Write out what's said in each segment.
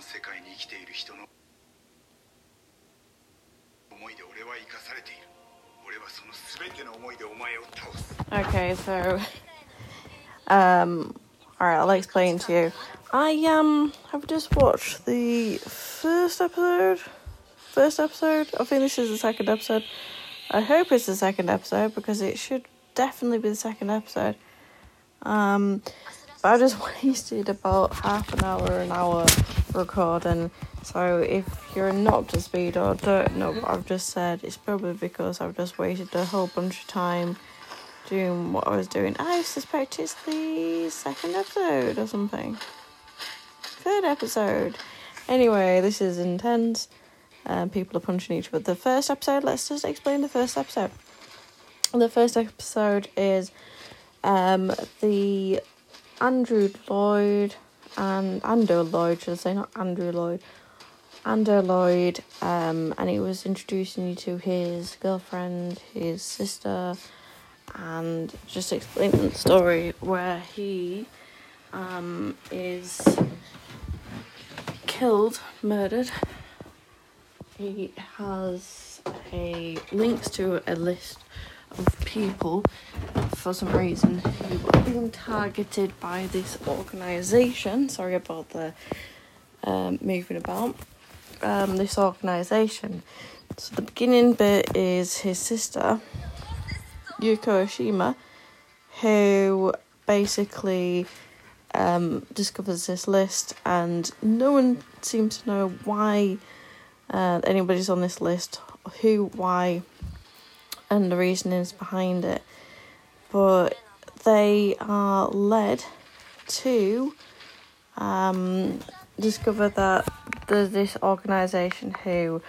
の世界に生きている人の思いで俺は生かされている俺はその全ての思いでお前を倒す Okay, so um alright, I'll explain to you. I um have just watched the first episode. First episode? I think this is the second episode. I hope it's the second episode because it should definitely be the second episode. Um but I just wasted about half an hour, an hour recording. So if you're not up to speed or don't know what I've just said, it's probably because I've just wasted a whole bunch of time doing what I was doing. I suspect it's the second episode or something. Third episode. Anyway, this is intense. Um, people are punching each other. The first episode, let's just explain the first episode. The first episode is um, the Andrew Lloyd and Ando Lloyd, should I say, not Andrew Lloyd. Ando Lloyd, um, and he was introducing you to his girlfriend, his sister, and just explaining the story where he um, is killed, murdered. He has a links to a list of people for some reason who are being targeted by this organisation. Sorry about the um, moving about. Um, this organisation. So the beginning bit is his sister, Yuko Oshima, who basically um, discovers this list, and no one seems to know why uh, anybody's on this list, who, why, and the reasonings behind it. But they are led to um, discover that there's this organisation who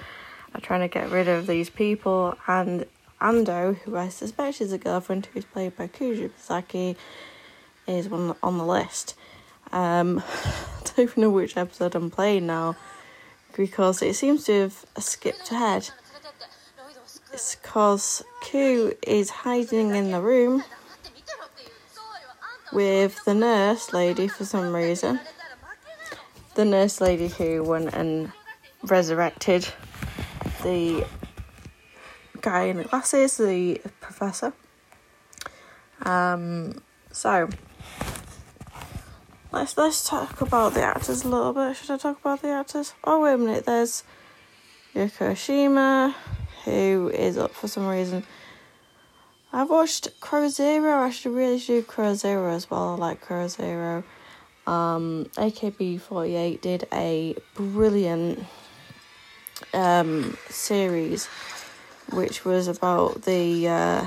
are trying to get rid of these people, and Ando, who I suspect is a girlfriend who's played by Kou Shibasaki, is one on the list. Um, I don't even know which episode I'm playing now because it seems to have skipped ahead. It's because Ku is hiding in the room with the nurse lady for some reason. The nurse lady who went and resurrected the guy in the glasses, the professor. Um, so let's let's talk about the actors a little bit. Should I talk about the actors? Oh wait a minute, there's Yuko Oshima, who is up for some reason. I've watched Crow Zero. I should really do Crow Zero as well. I like Crow Zero. Um, AKB48 did a brilliant um, series which was about the uh,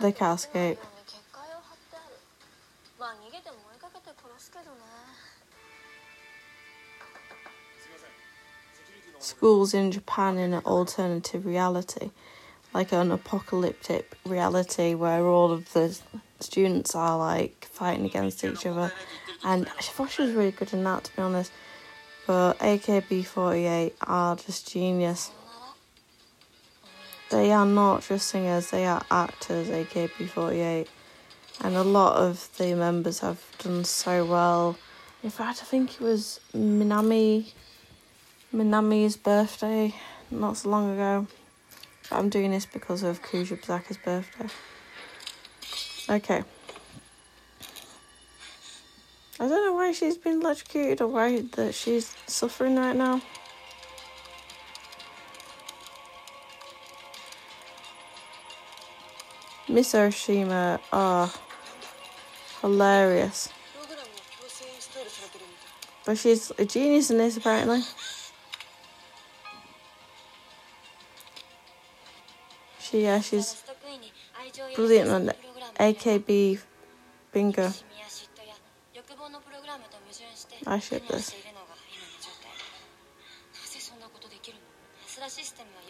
the cascade. Schools in Japan in an alternative reality, like an apocalyptic reality where all of the students are like fighting against each other. And I thought she was really good in that, to be honest. But AKB48 are just genius. They are not just singers, they are actors, AKB48. And a lot of the members have done so well. In fact, I think it was Minami Minami's birthday not so long ago. I'm doing this because of Kou Shibasaki's birthday. Okay. I don't know why she's been electrocuted or why that she's suffering right now. Miss Oshima are hilarious. But she's a genius in this apparently. She yeah, she's brilliant on the AKB bingo. I should this.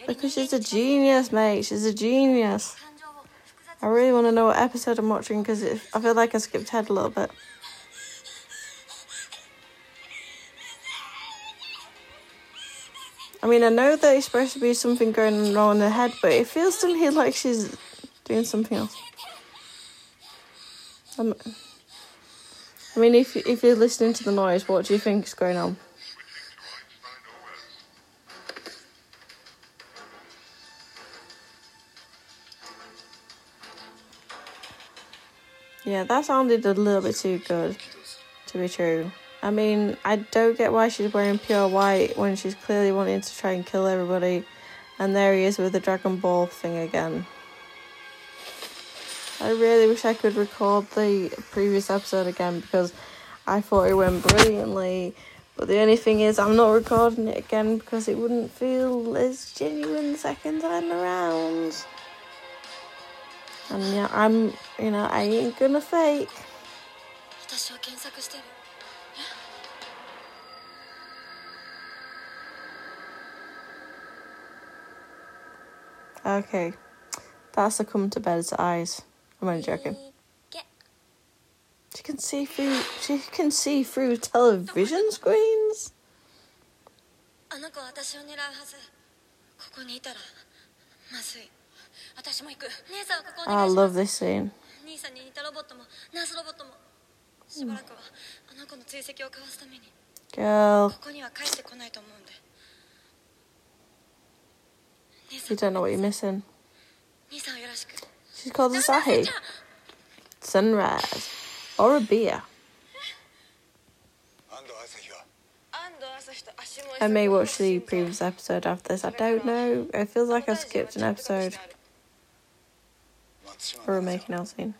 Because she's a genius, mate. She's a genius. I really want to know what episode I'm watching because I feel like I skipped ahead a little bit. I mean, I know it's supposed to be something going on in her head, but it feels to me like she's doing something else. Um, I mean, if if you're listening to the noise, what do you think is going on? Yeah, that sounded a little bit too good to be true. I mean, I don't get why she's wearing pure white when she's clearly wanting to try and kill everybody. And there he is with the Dragon Ball thing again. I really wish I could record the previous episode again because I thought it went brilliantly. But the only thing is, I'm not recording it again because it wouldn't feel as genuine the second time around. And yeah, I'm, you know, I ain't gonna fake. Okay. That's the come to bed's eyes. I'm only joking. She can see through she can see through television screens. I love this scene. Hmm. Girl. Hmm. You don't know what you're missing. She's called Asahi. Sunrise. Or a beer. I may watch the previous episode after this. I don't know. It feels like I skipped an episode. Or a making out scene.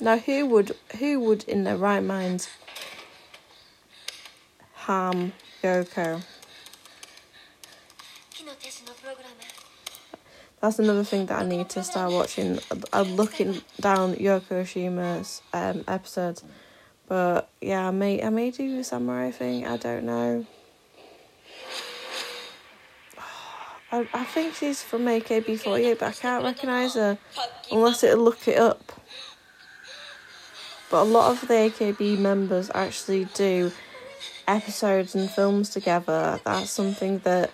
Now, who would who would in their right minds harm Yoko? That's another thing that I need to start watching. I'm looking down Yuko Oshima's um, episodes, but yeah, I may I may do a samurai thing. I don't know. I, I think she's from AKB48, but I can't recognise her unless it look it up. But a lot of the AKB members actually do episodes and films together. That's something that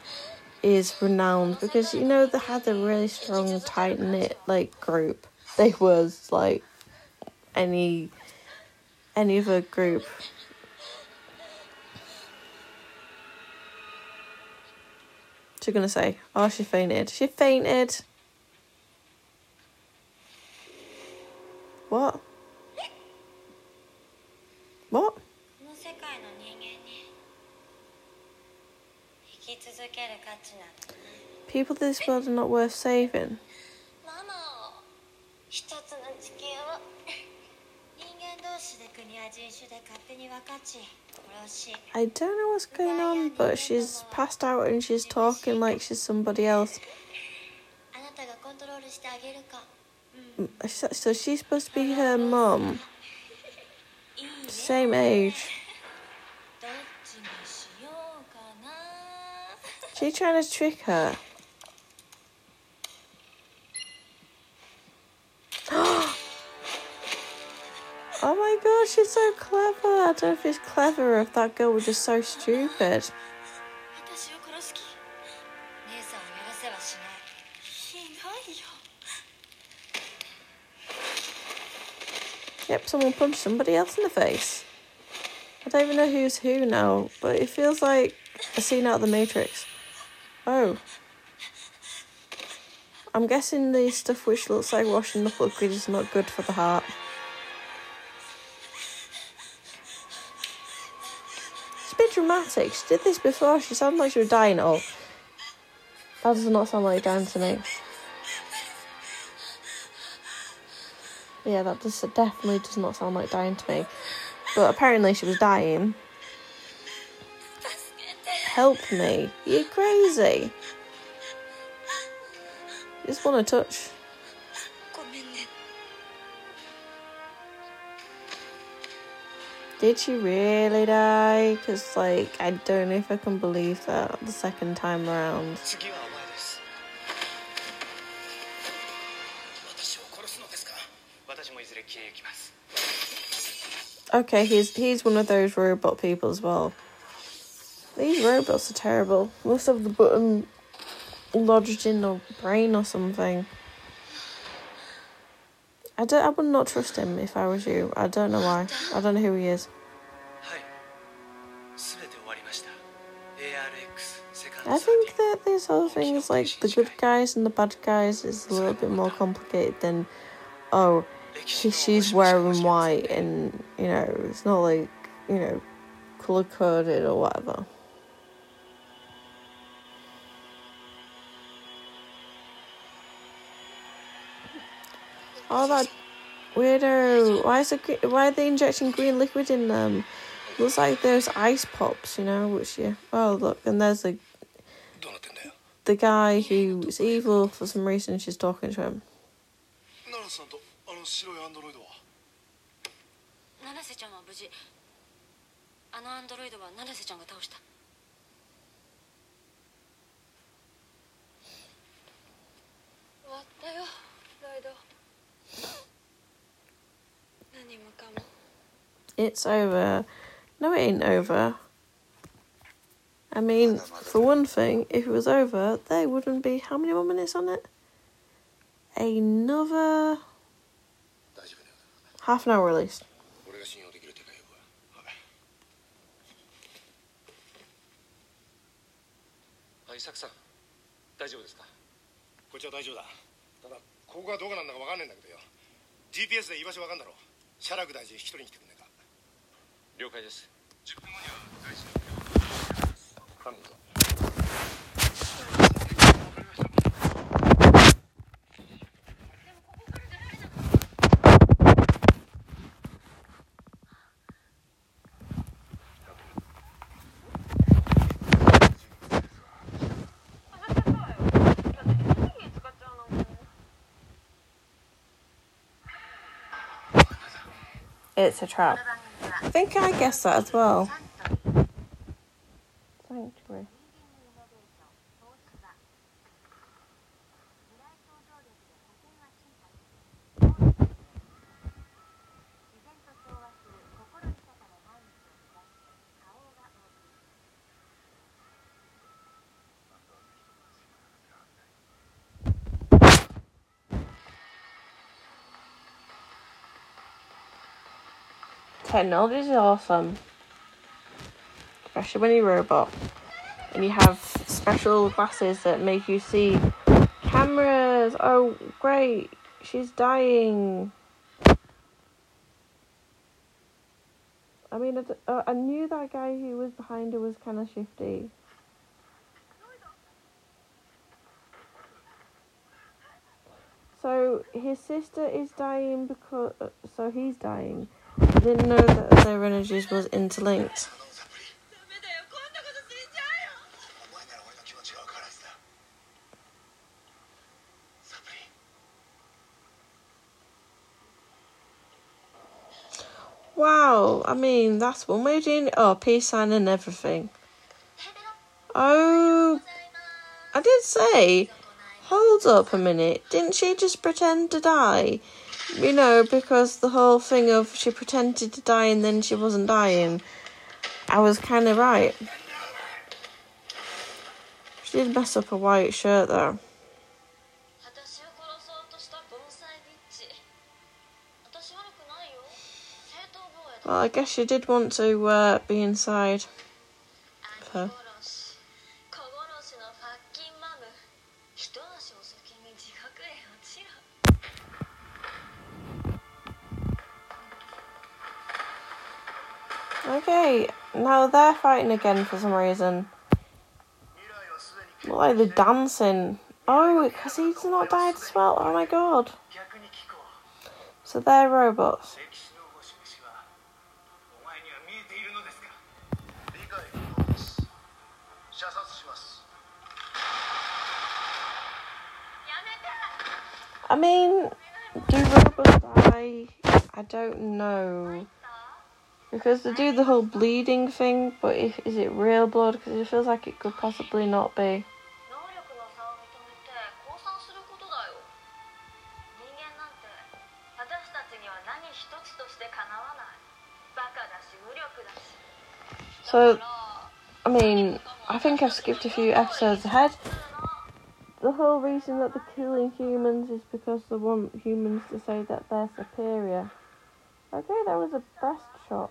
is renowned because you know they had a really strong, tight knit like group. They was like any any other group. She's gonna say, "Oh, she fainted. She fainted." What? What? この世界の人間に生き続ける価値など People in this world are not worth saving. ママ一つの地球を人間同士で国や人種で勝手に分かち殺し I don't know what's going on, but she's passed out and she's talking like she's somebody else. あなたがコントロールしてあげるか So so she's supposed to be her mum, いいね Same age. She trying to trick her. oh my gosh, she's so clever. I don't know if it's clever or if that girl was just so stupid. Yep, someone punched somebody else in the face. I don't even know who's who now, but it feels like a scene out of the Matrix. Oh. I'm guessing the stuff which looks like washing up liquid is not good for the heart. It's a bit dramatic. She did this before. She sounded like she was dying. Oh. That does not sound like dying to me. yeah, that does, definitely does not sound like dying to me. But apparently she was dying. Help me. You're crazy. Just want to touch. Did she really die? Because, like, I don't know if I can believe that the second time around. Okay, he's he's one of those robot people as well. These robots are terrible. Must have the button lodged in the brain or something. I don't. I would not trust him if I was you. I don't know why. I don't know who he is. I think that this whole thing is like the good guys and the bad guys is a little bit more complicated than, oh, she, she's wearing white and, you know, it's not like, you know, colour coded or whatever. Oh, that weirdo. Why, is it, why are they injecting green liquid in them? Looks like those ice pops, you know, which yeah. Oh, look, and there's the the guy who's evil for some reason. She's talking to him. ナラスさんとあの白いアンドロイドは七瀬ちゃんは無事あのアンドロイドは七瀬ちゃんが倒した終わったよロイド何もかも It's over. No, it ain't over. I mean, for one thing, if it was over, there wouldn't be how many more minutes on it? Another 大丈夫だよ half an hour at least. 俺が信用できる手が呼ぶわはいサクさん。大丈夫ですか？こっちは大丈夫だ。ただここがどこなんだか分かんないんだけどよ。GPS で居場所分かんだろシャラク大臣引き取りに来てくんねえか了解です。10分後には大臣頼むぞ It's a trap. I think I guessed that as well. Technology is awesome. Especially when you're a robot. And you have special glasses that make you see cameras. Oh, great. She's dying. I mean, I, uh, knew that guy who was behind her was kind of shifty. So his sister is dying because. uh, So he's dying didn't know that their energies was interlinked. Wow, I mean, that's one way of doing it. Oh, peace sign and everything. Oh, I did say, hold up a minute. Didn't she just pretend to die? You know, because the whole thing of she pretended to die and then she wasn't dying, I was kind of right. She did mess up a white shirt though. Well, I guess she did want to uh, be inside her. they're fighting again for some reason. Well, like the dancing. Oh, because he's not died as well. Oh my god. So they're robots. I mean, do robots die? I don't know. Because they do the whole bleeding thing, but if, is it real blood? Because it feels like it could possibly not be. So, I mean, I think I've skipped a few episodes ahead. The whole reason that they're killing humans is because they want humans to say that they're superior. Okay, that was a breast shot.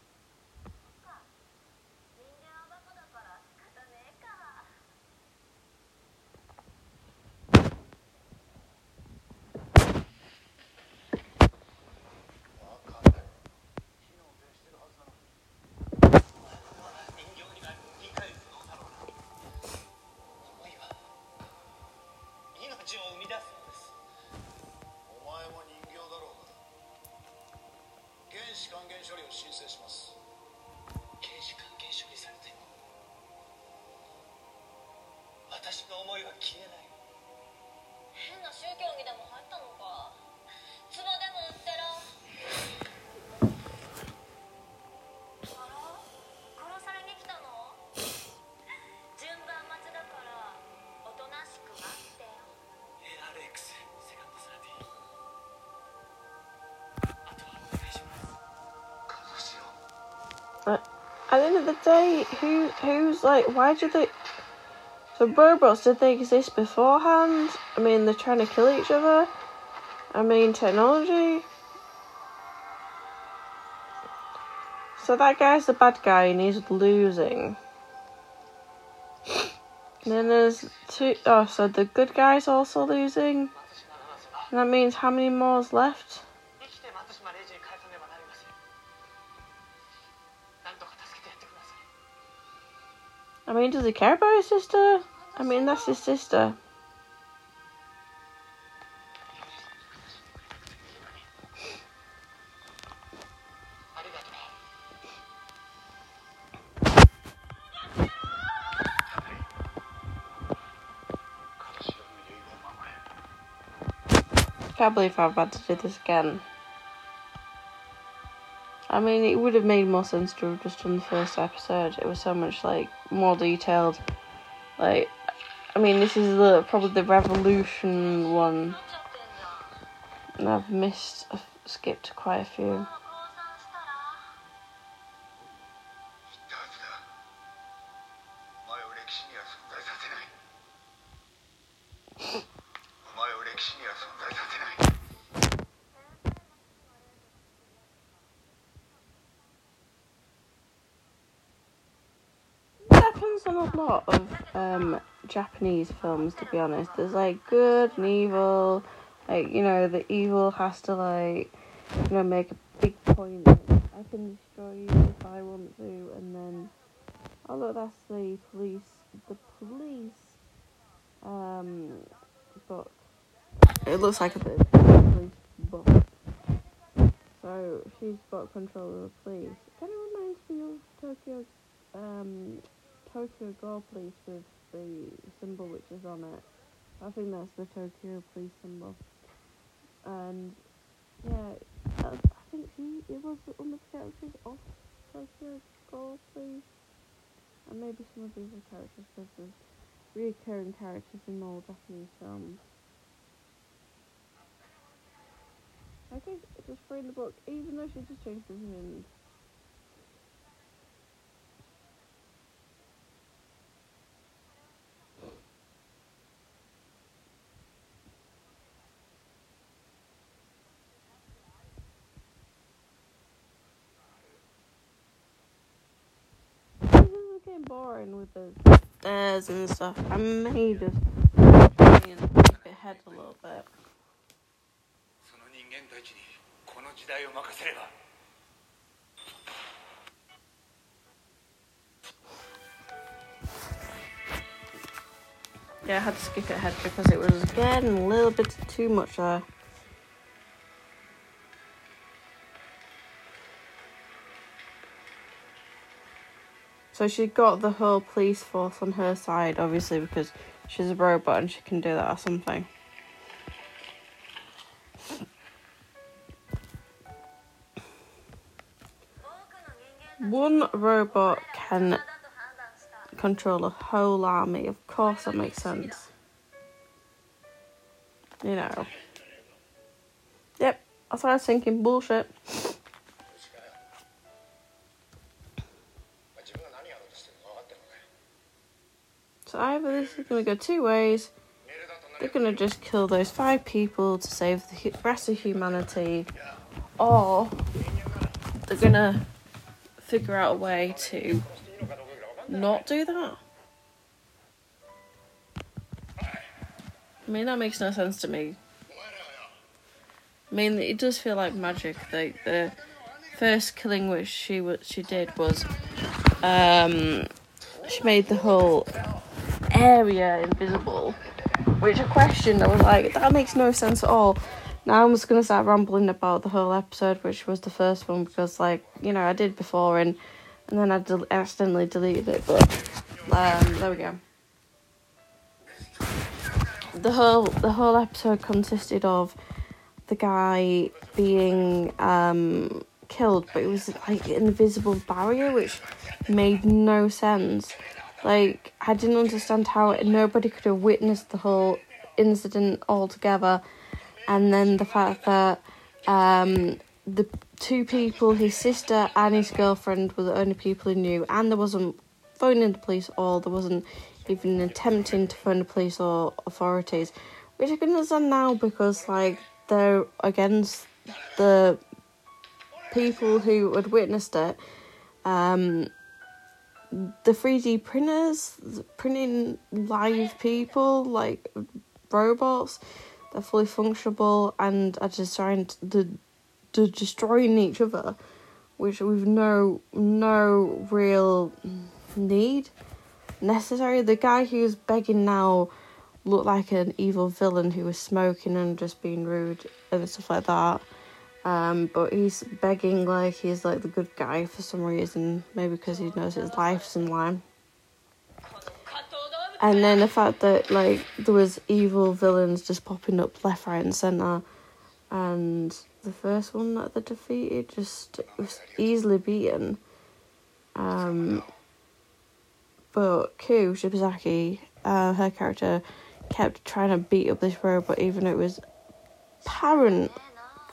視還元処理を申請します。刑事還元処理されても私の思いは消えない。変な宗教にでも at the end of the day, who who's like, why do they? So robots did they exist beforehand? I mean, they're trying to kill each other. I mean, technology. So that guy's the bad guy and he's losing. And then there's two. Oh, so the good guy's also losing. And that means how many more's left? Mean, does he care about his sister? I mean, that's his sister. I Can't believe I've had to do this again. I mean, it would have made more sense to have just done the first episode. It was so much like more detailed. Like, I mean, this is the probably the Revolution one, and I've missed, I've skipped quite a few. On a lot of um, Japanese films, to be honest. There's like good and evil. Like you know, the evil has to like you know make a big point. I can destroy you if I want to, and then oh look, that's the police. The police um book. It looks like a police book. So she's got control of the police. Kind of reminds me of Tokyo um, Tokyo Gore Police with the symbol which is on it. I think that's the Tokyo Police symbol. And yeah, uh, I think she it was one of the characters of Tokyo Gore Police. And maybe some of these are characters because there's recurring characters in all Japanese films. I think just in the book, even though she just changed the names. Boring with the stairs and stuff. I may just keep it ahead a little bit. Yeah, I had to skip it ahead because it was getting a little bit too much there. So she got the whole police force on her side, obviously, because she's a robot and she can do that or something. One robot can control a whole army. Of course, that makes sense. You know. Yep, that's what I was thinking. Bullshit. either this is going to go two ways. They're going to just kill those five people to save the rest of humanity, or they're going to figure out a way to not do that. I mean, that makes no sense to me. I mean, it does feel like magic. The the first killing which she she did was, um, she made the whole area invisible, which I questioned. I was like, that makes no sense at all. Now I'm just gonna start rambling about the whole episode, which was the first one, because like you know I did before and and then I del- accidentally deleted it. But um, there we go. The whole the whole episode consisted of the guy being um, killed, but it was like an invisible barrier, which made no sense. Like I didn't understand how nobody could have witnessed the whole incident altogether, and then the fact that um, the two people, his sister and his girlfriend, were the only people who knew, and there wasn't phoning the police or there wasn't even attempting to phone the police or authorities, which I can understand now because like they're against the people who had witnessed it. Um, the 3D printers printing live people like robots, they're fully functionable and are to, to, to destroying each other, which we've no no real need necessary. The guy who's begging now looked like an evil villain who was smoking and just being rude and stuff like that. Um, but he's begging like he's like the good guy for some reason, maybe because he knows his life's in line. And then the fact that like there was evil villains just popping up left, right, and center, and the first one that they defeated just was easily beaten. Um, but Kou Shibasaki, uh, her character, kept trying to beat up this robot, even though it was apparent,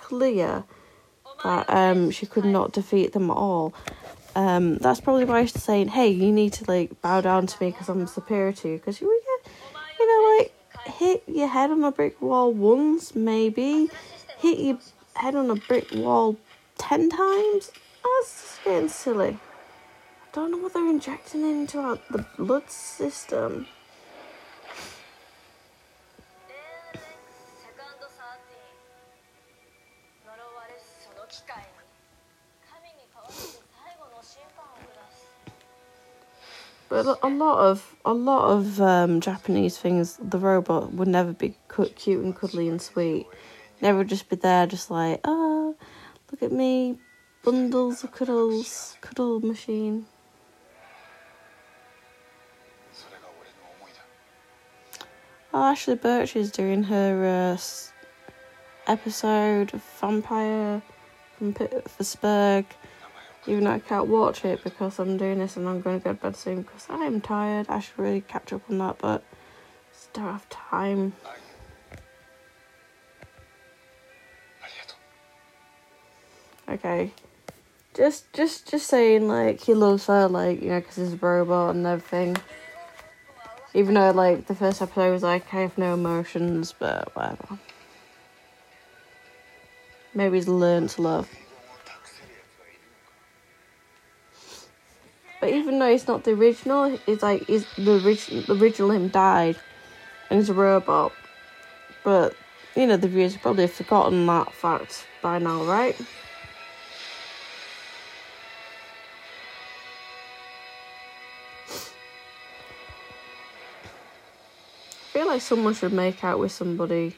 clear that um she could not defeat them all. Um, that's probably why she's saying, "Hey, you need to like bow down to me because I'm superior to you." Because you, would, you know, like hit your head on a brick wall once, maybe hit your head on a brick wall ten times. That's just getting silly. I don't know what they're injecting into our, the blood system. But a lot of a lot of um, Japanese things, the robot would never be cute and cuddly and sweet. Never just be there, just like ah, oh, look at me, bundles of cuddles, cuddle machine. Oh, Ashly Burch is doing her uh, episode of Vampire from Pittsburgh even though I can't watch it because I'm doing this and I'm going to go to bed soon because I'm tired. I should really catch up on that, but just don't have time. Okay, just just just saying like he loves her like you know because he's a robot and everything. Even though like the first episode was like I have no emotions, but whatever. Maybe he's learned to love. But even though it's not the original, it's like, is the, orig- the original him died, and he's a robot. But, you know, the viewers probably have forgotten that fact by now, right? I feel like someone should make out with somebody.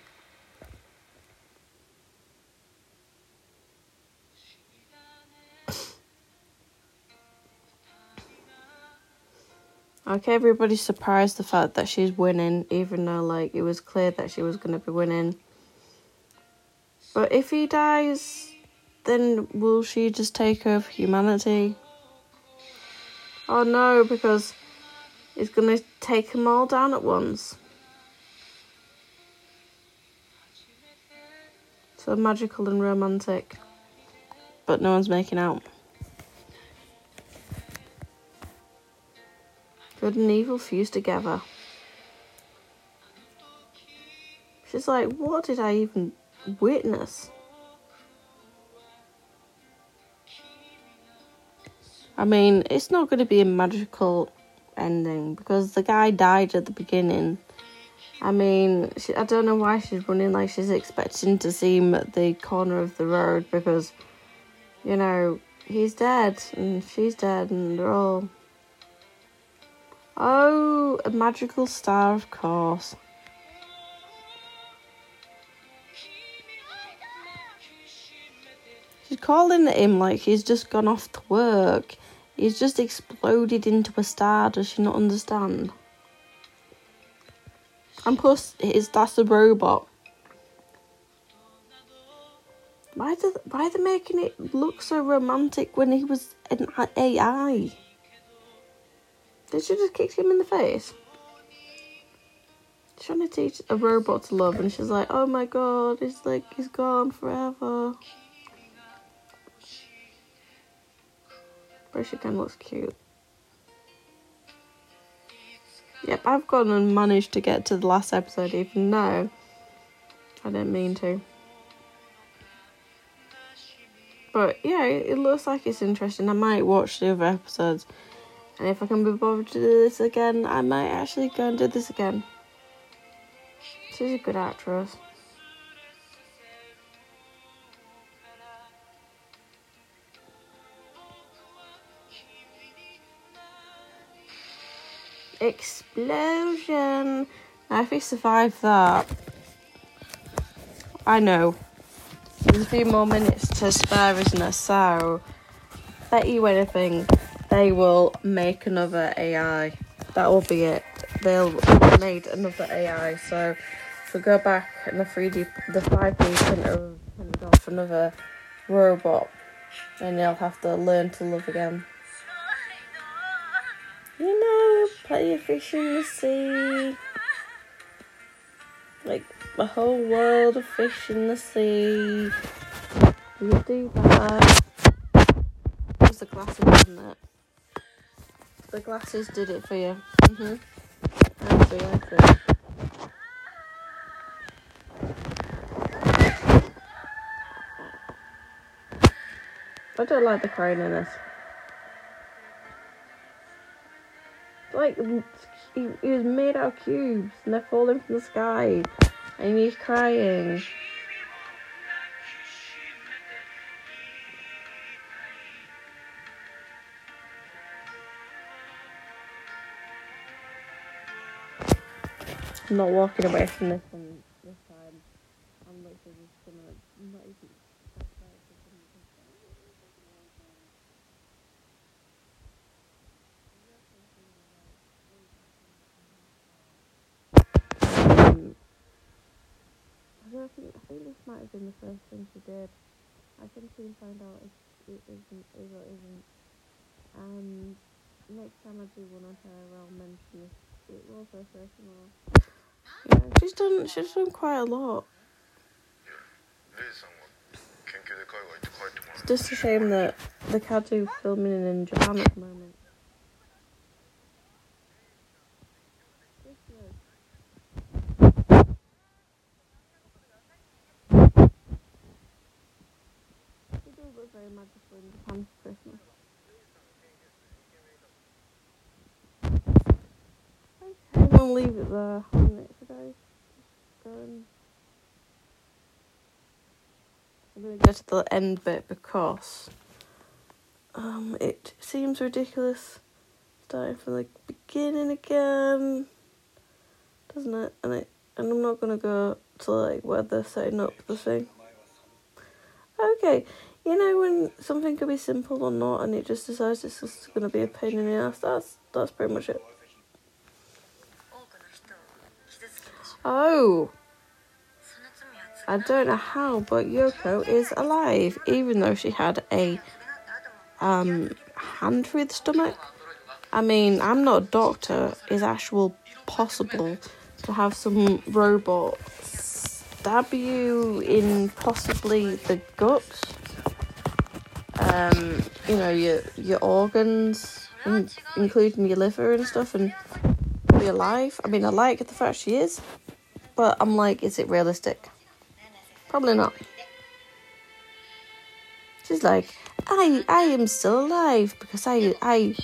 Okay, everybody's surprised the fact that she's winning, even though like it was clear that she was gonna be winning. But if he dies, then will she just take over humanity? Oh no, because it's gonna take them all down at once. So magical and romantic. But no one's making out. Good and evil fused together. She's like, what did I even witness? I mean, it's not going to be a magical ending because the guy died at the beginning. I mean, she, I don't know why she's running like she's expecting to see him at the corner of the road because, you know, he's dead and she's dead and they're all. Oh, a magical star, of course. She's calling at him like he's just gone off to work. He's just exploded into a star. Does she not understand? And plus, is that's a robot. Why do why are they making it look so romantic when he was an AI? Did she just kick him in the face? She's trying to teach a robot to love, and she's like, "Oh my god, it's like he's gone forever." But she kind of looks cute. Yep, I've gone and managed to get to the last episode, even though I didn't mean to. But yeah, it looks like it's interesting. I might watch the other episodes, and if I can be bothered to do this again, I might actually go and do this again. She's a good actress. Explosion! Now, if he survived that, I know. There's a few more minutes to spare, isn't there? So, bet you anything, they will make another AI. That will be it. They'll made another AI. So, if we go back in the 3D, the 5D printer printed off another robot, and they'll have to learn to love again. You know, play a fish in the sea. Like a whole world of fish in the sea. You do that. It was the glasses, wasn't it? The glasses did it for you. Mhm. I I don't like the crane in this. Like, he, he was made out of cubes and they're falling from the sky and he's crying. I'm not walking away from this one I think I think this might have been the first thing she did. I can soon find out if it isn't is or isn't. And next time I do one of her, I'll mention if it was her first one or. She's done. She's done quite a lot. It's just a shame that the Kadu filming in Japan at the moment. very magical in Japan. Leave it there. And should I just go and I'm going to go to the end bit because um, it seems ridiculous starting from the beginning again, doesn't it? And it, and I'm not going to go to like where they're setting up the thing. Okay, you know when something could be simple or not, and it just decides it's just going to be a pain in the ass. That's that's pretty much it. Oh! I don't know how, but Yoko is alive, even though she had a um, hand through the stomach. I mean, I'm not a doctor. Is actual possible to have some robot stab you in possibly the gut? Um, you know your your organs, in, including your liver and stuff, and be alive. I mean, I like the fact she is, but I'm like, is it realistic? Probably not. She's like, I I am still alive because I I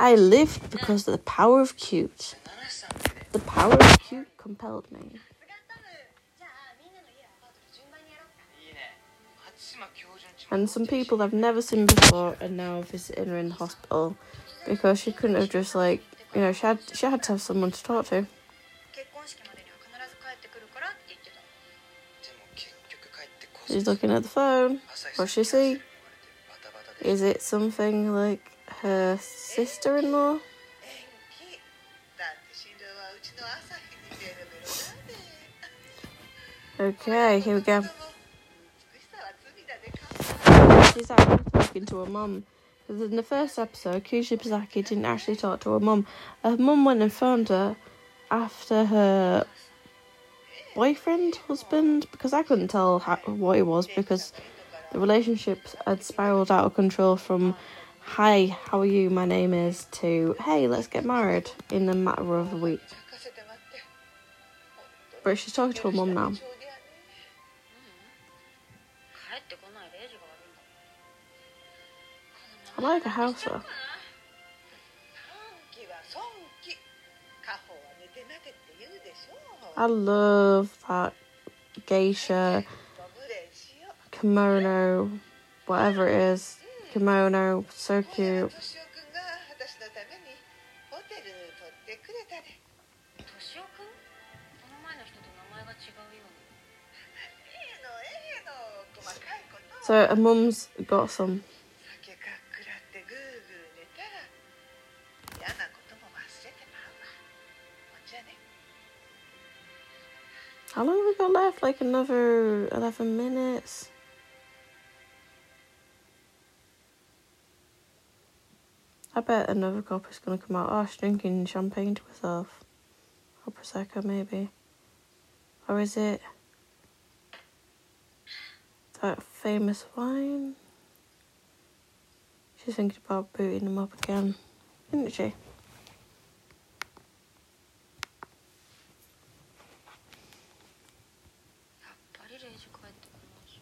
I lived because of the power of cute. The power of cute compelled me. And some people I've never seen before are now visiting her in hospital because she couldn't have just like you know she had she had to have someone to talk to. She's looking at the phone. What's she see? Is it something like her sister in law? Okay, here we go. She's actually talking to her mum. In the first episode, Kou Shibasaki didn't actually talk to her mum. Her mum went and found her after her boyfriend, husband, because I couldn't tell how, what it was because the relationship had spiraled out of control from hi, how are you, my name is, to hey, let's get married in a matter of a week. But she's talking to her mum now. I like a house though. I love that geisha kimono, whatever it is. Kimono, so cute. So, a mum's got some How long we got left? Like another 11 minutes. I bet another cop is gonna come out. Oh, she's drinking champagne to herself. Or Prosecco, maybe. Or is it that famous wine? She's thinking about booting him up again, isn't she?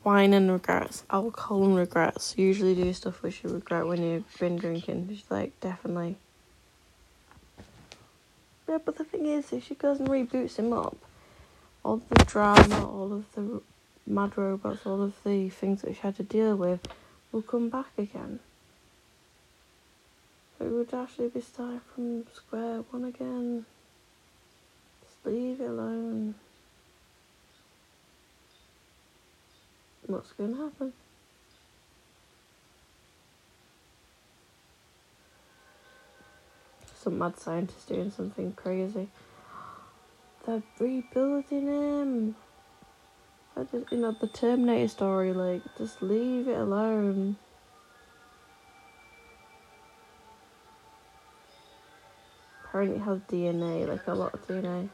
Wine and regrets, alcohol and regrets. Usually do stuff which you regret when you've been drinking. She's like, definitely. Yeah, but the thing is, if she goes and reboots him up, all the drama, all of the mad robots, all of the things that she had to deal with will come back again. So it would actually be starting from square one again. Just leave it alone. What's going to happen? Some mad scientist doing something crazy. They're rebuilding him. I just, you know, the Terminator story, like, just leave it alone. Apparently it has DNA, like a lot of DNA.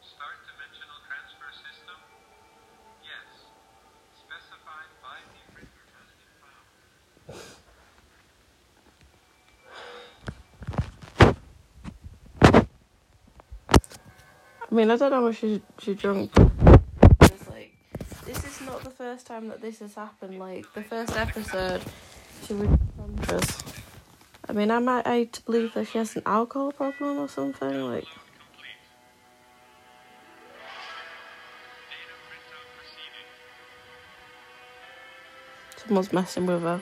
Start dimensional transfer system? Yes. Specified by the printer has been found. I mean, I don't know if she she drunk. It's like this is not the first time that this has happened. Like the first episode, she was. I mean, I might I to believe that she has an alcohol problem or something? Like, someone's messing with her.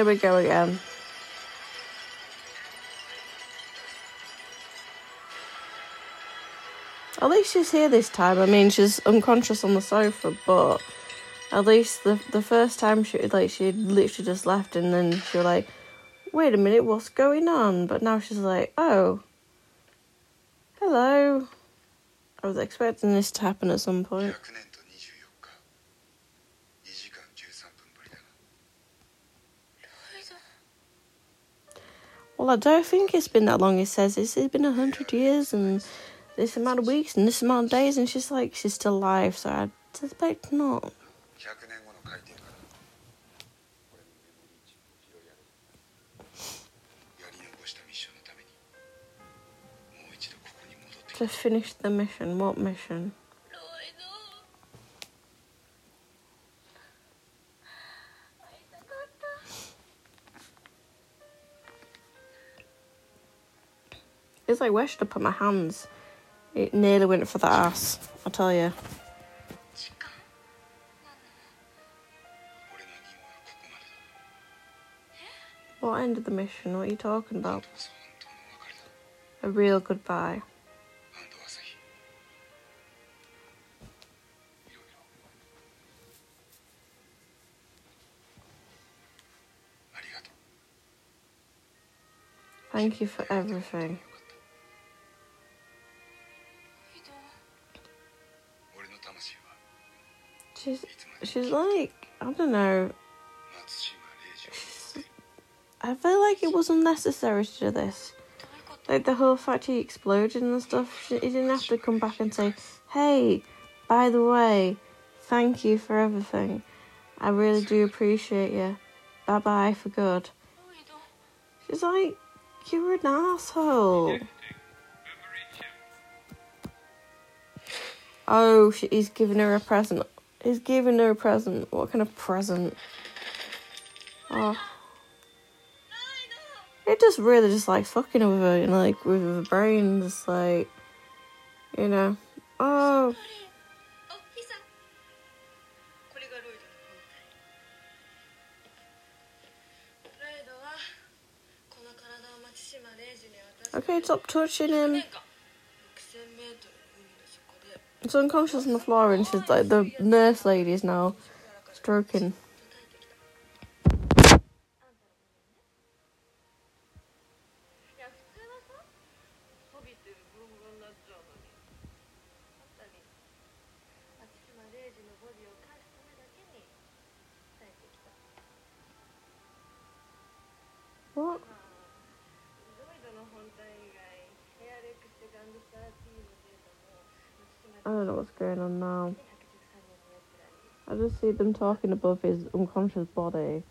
Here we go again. At least she's here this time. I mean, she's unconscious on the sofa, but at least the the first time she like she literally just left, and then she was like, "Wait a minute, what's going on?" But now she's like, "Oh, hello." I was expecting this to happen at some 100 point. Well, I don't think it's been that long. It says it's, it's been a hundred years and this amount of weeks and this amount of days, and she's like, she's still alive, so I suspect not. To finish the mission, what mission? Is I where should I put my hands? It nearly went for the ass, I tell you. What end of the mission? What are you talking about? A real goodbye. Thank you for everything. She's like, I don't know. I feel like it wasn't necessary to do this. Like the whole factory exploded and stuff. He didn't have to come back and say, hey, by the way, thank you for everything. I really do appreciate you. Bye bye for good. She's like, you're an asshole. Oh, she's giving her a present. He's giving her a present. What kind of present? Oh. It just really just like fucking with her and like with her brain, just like, you know. Oh. Okay, stop touching him unconscious on the floor, and she's like the nurse lady is now stroking. to see them talking above his unconscious body.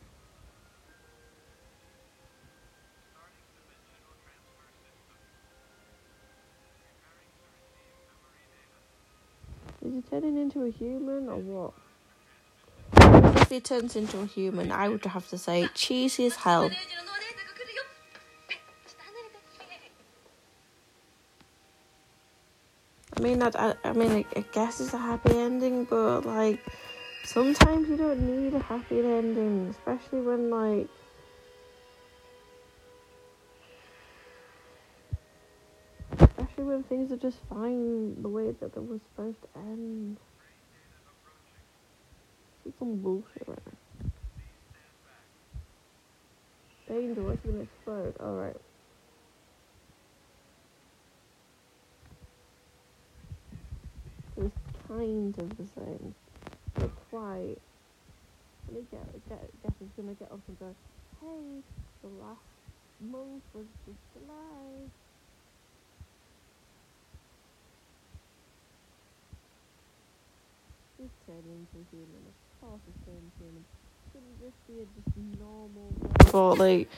Is he turning into a human or what? If he turns into a human, I would have to say cheesy as hell. I mean, I, I mean, I guess it's a happy ending, but like sometimes you don't need a happy ending, especially when like. Especially when things are just fine the way that they were supposed to end. Is some bullshit right now. Danger, what's gonna explode? Alright. It was kind of the same, quite. Let me get, get, guess he's gonna get up and go, hey, the last monk was just alive. He's turned into a human, of course into a human. Couldn't just be a just normal robot, like,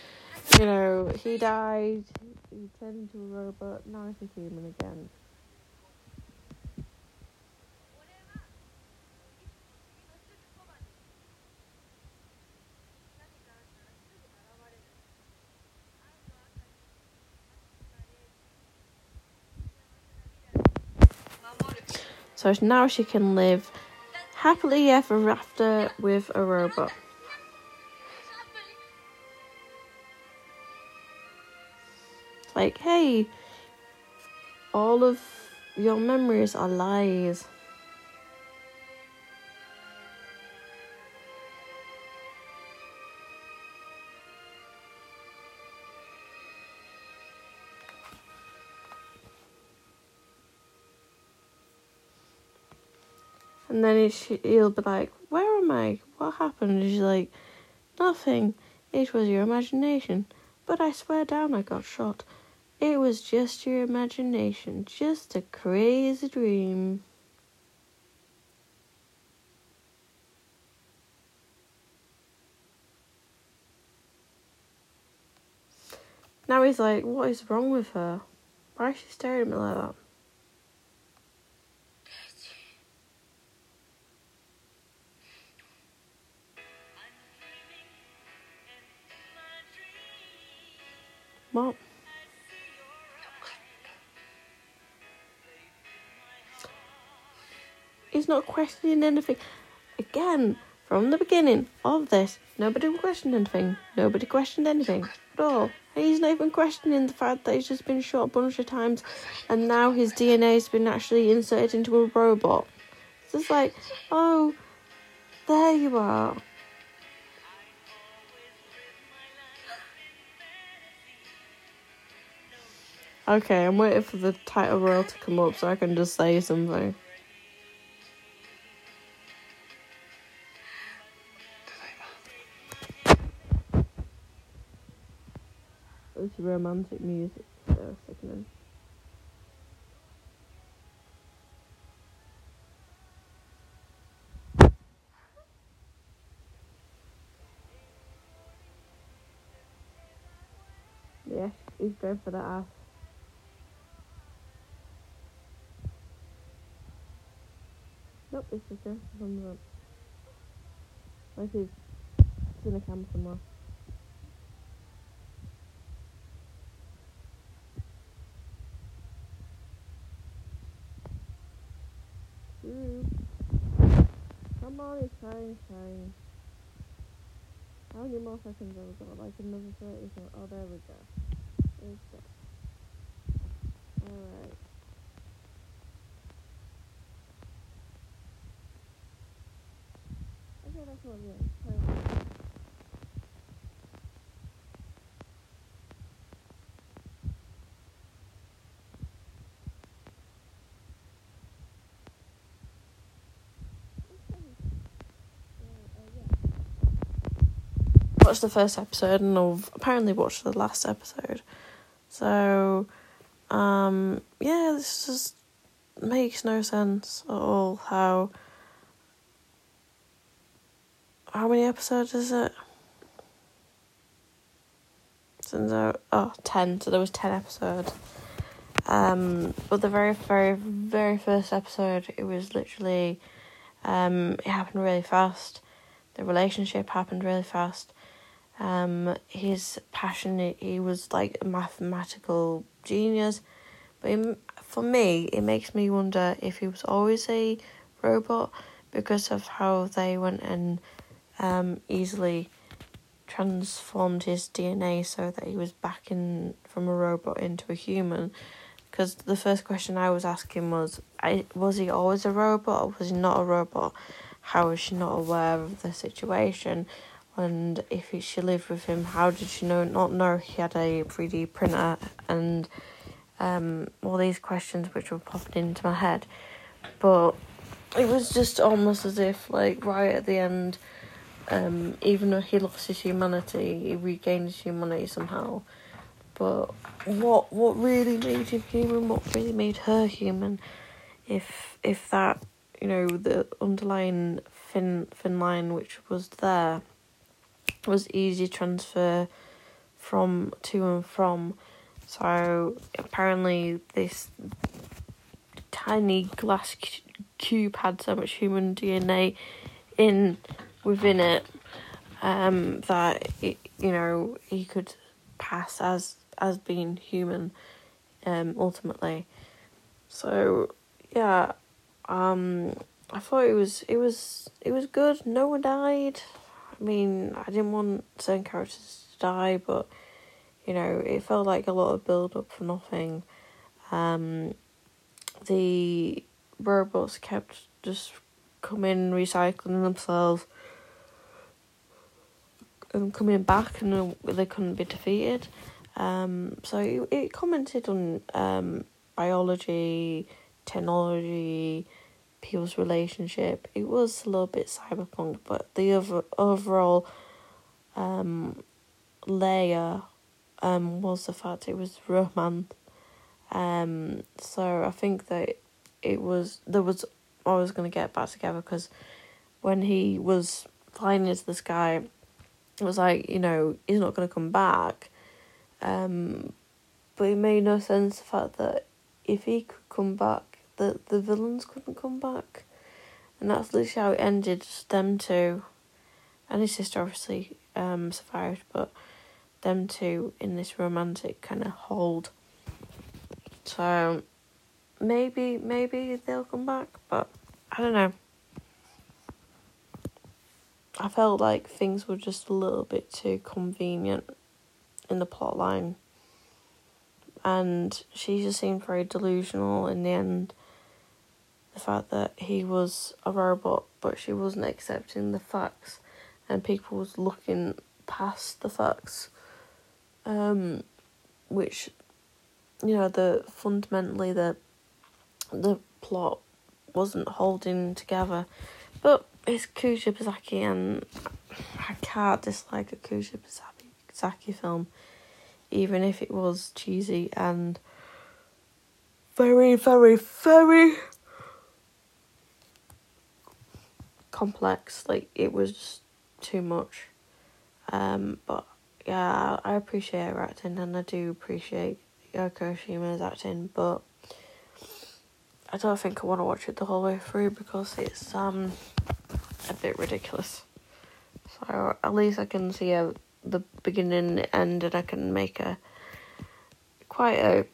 you know, he died, he turned into a robot, now he's a human again. So now she can live happily ever after with a robot. Like, hey, all of your memories are lies. And then he he'll be like, Where am I? What happened? And she's like, Nothing. It was your imagination. But I swear down I got shot. It was just your imagination. Just a crazy dream. Now he's like, What is wrong with her? Why is she staring at me like that? What? He's not questioning anything. Again, from the beginning of this, nobody questioned anything. Nobody questioned anything at all. He's not even questioning the fact that he's just been shot a bunch of times and now his DNA has been actually inserted into a robot. It's just like, oh, there you are. Okay, I'm waiting for the title role to come up so I can just say something. It's romantic music. So sickening. Yeah, he's going for the ass. Nope, it's just going from the. Like he's in a camera somewhere. Ooh. Come on, trying. How many more seconds have we got? Like another 30 seconds. Oh, there we go. There we go. Alright. Watched the first episode and I've apparently watched the last episode. So, um, yeah, this just makes no sense at all. How how many episodes is it? Since I, oh, 10. So there was 10 episodes. Um, but the very, very, very first episode, it was literally, um, it happened really fast. The relationship happened really fast. Um, his passion, he was like a mathematical genius. But it, for me, it makes me wonder if he was always a robot because of how they went and um, easily transformed his DNA so that he was back in from a robot into a human. Because the first question I was asking was, I, was he always a robot or was he not a robot? How was she not aware of the situation? And if he, she lived with him, how did she know not know he had a 3D printer? And um, all these questions which were popping into my head. But it was just almost as if, like, right at the end, um, even though he lost his humanity, he regained his humanity somehow. But what what really made him human? What really made her human? If if that you know the underlying fin fin line which was there was easy transfer from to and from. So apparently this tiny glass cu- cube had so much human DNA in within it um, that it, you know he could pass as as being human um, ultimately. So yeah, um, I thought it was it was it was good. No one died. I mean, I didn't want certain characters to die, but you know, it felt like a lot of build up for nothing. Um, the robots kept just coming, recycling themselves, and coming back, and they couldn't be defeated. Um, so it, it commented on um, biology, technology, people's relationship. It was a little bit cyberpunk, but the over, overall um, layer um, was the fact it was romance. Um, so I think that it was there was I was gonna get back together because when he was flying into the sky, it was like you know he's not gonna come back. Um, but it made no sense the fact that if he could come back, that the villains couldn't come back, and that's literally how it ended. Just them two, and his sister obviously um survived, but them two in this romantic kind of hold. So maybe maybe they'll come back, but I don't know. I felt like things were just a little bit too convenient in the plot line. And she just seemed very delusional in the end. The fact that he was a robot, but she wasn't accepting the facts, and people was looking past the facts. Um, which, you know, the fundamentally the the plot wasn't holding together. But it's Kou Shibasaki, and I can't dislike a Kou Shibasaki film, even if it was cheesy and very, very, very complex. Like, it was just too much. Um, but yeah, I appreciate her acting, and I do appreciate Yuko Oshima's acting, but I don't think I want to watch it the whole way through because it's um a bit ridiculous. So at least I can see a, the beginning, the end, and I can make a quite a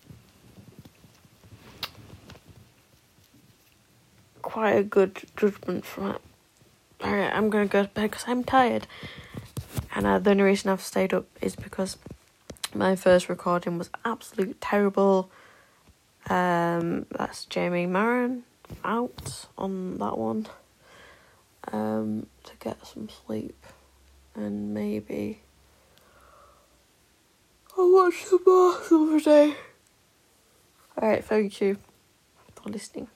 quite a good judgment from it. Alright, I'm gonna go to bed because I'm tired. And uh, the only reason I've stayed up is because my first recording was absolute terrible. Um, that's Jamie Maron out on that one. Um, to get some sleep and maybe I'll watch the some other day. Alright, thank you for listening.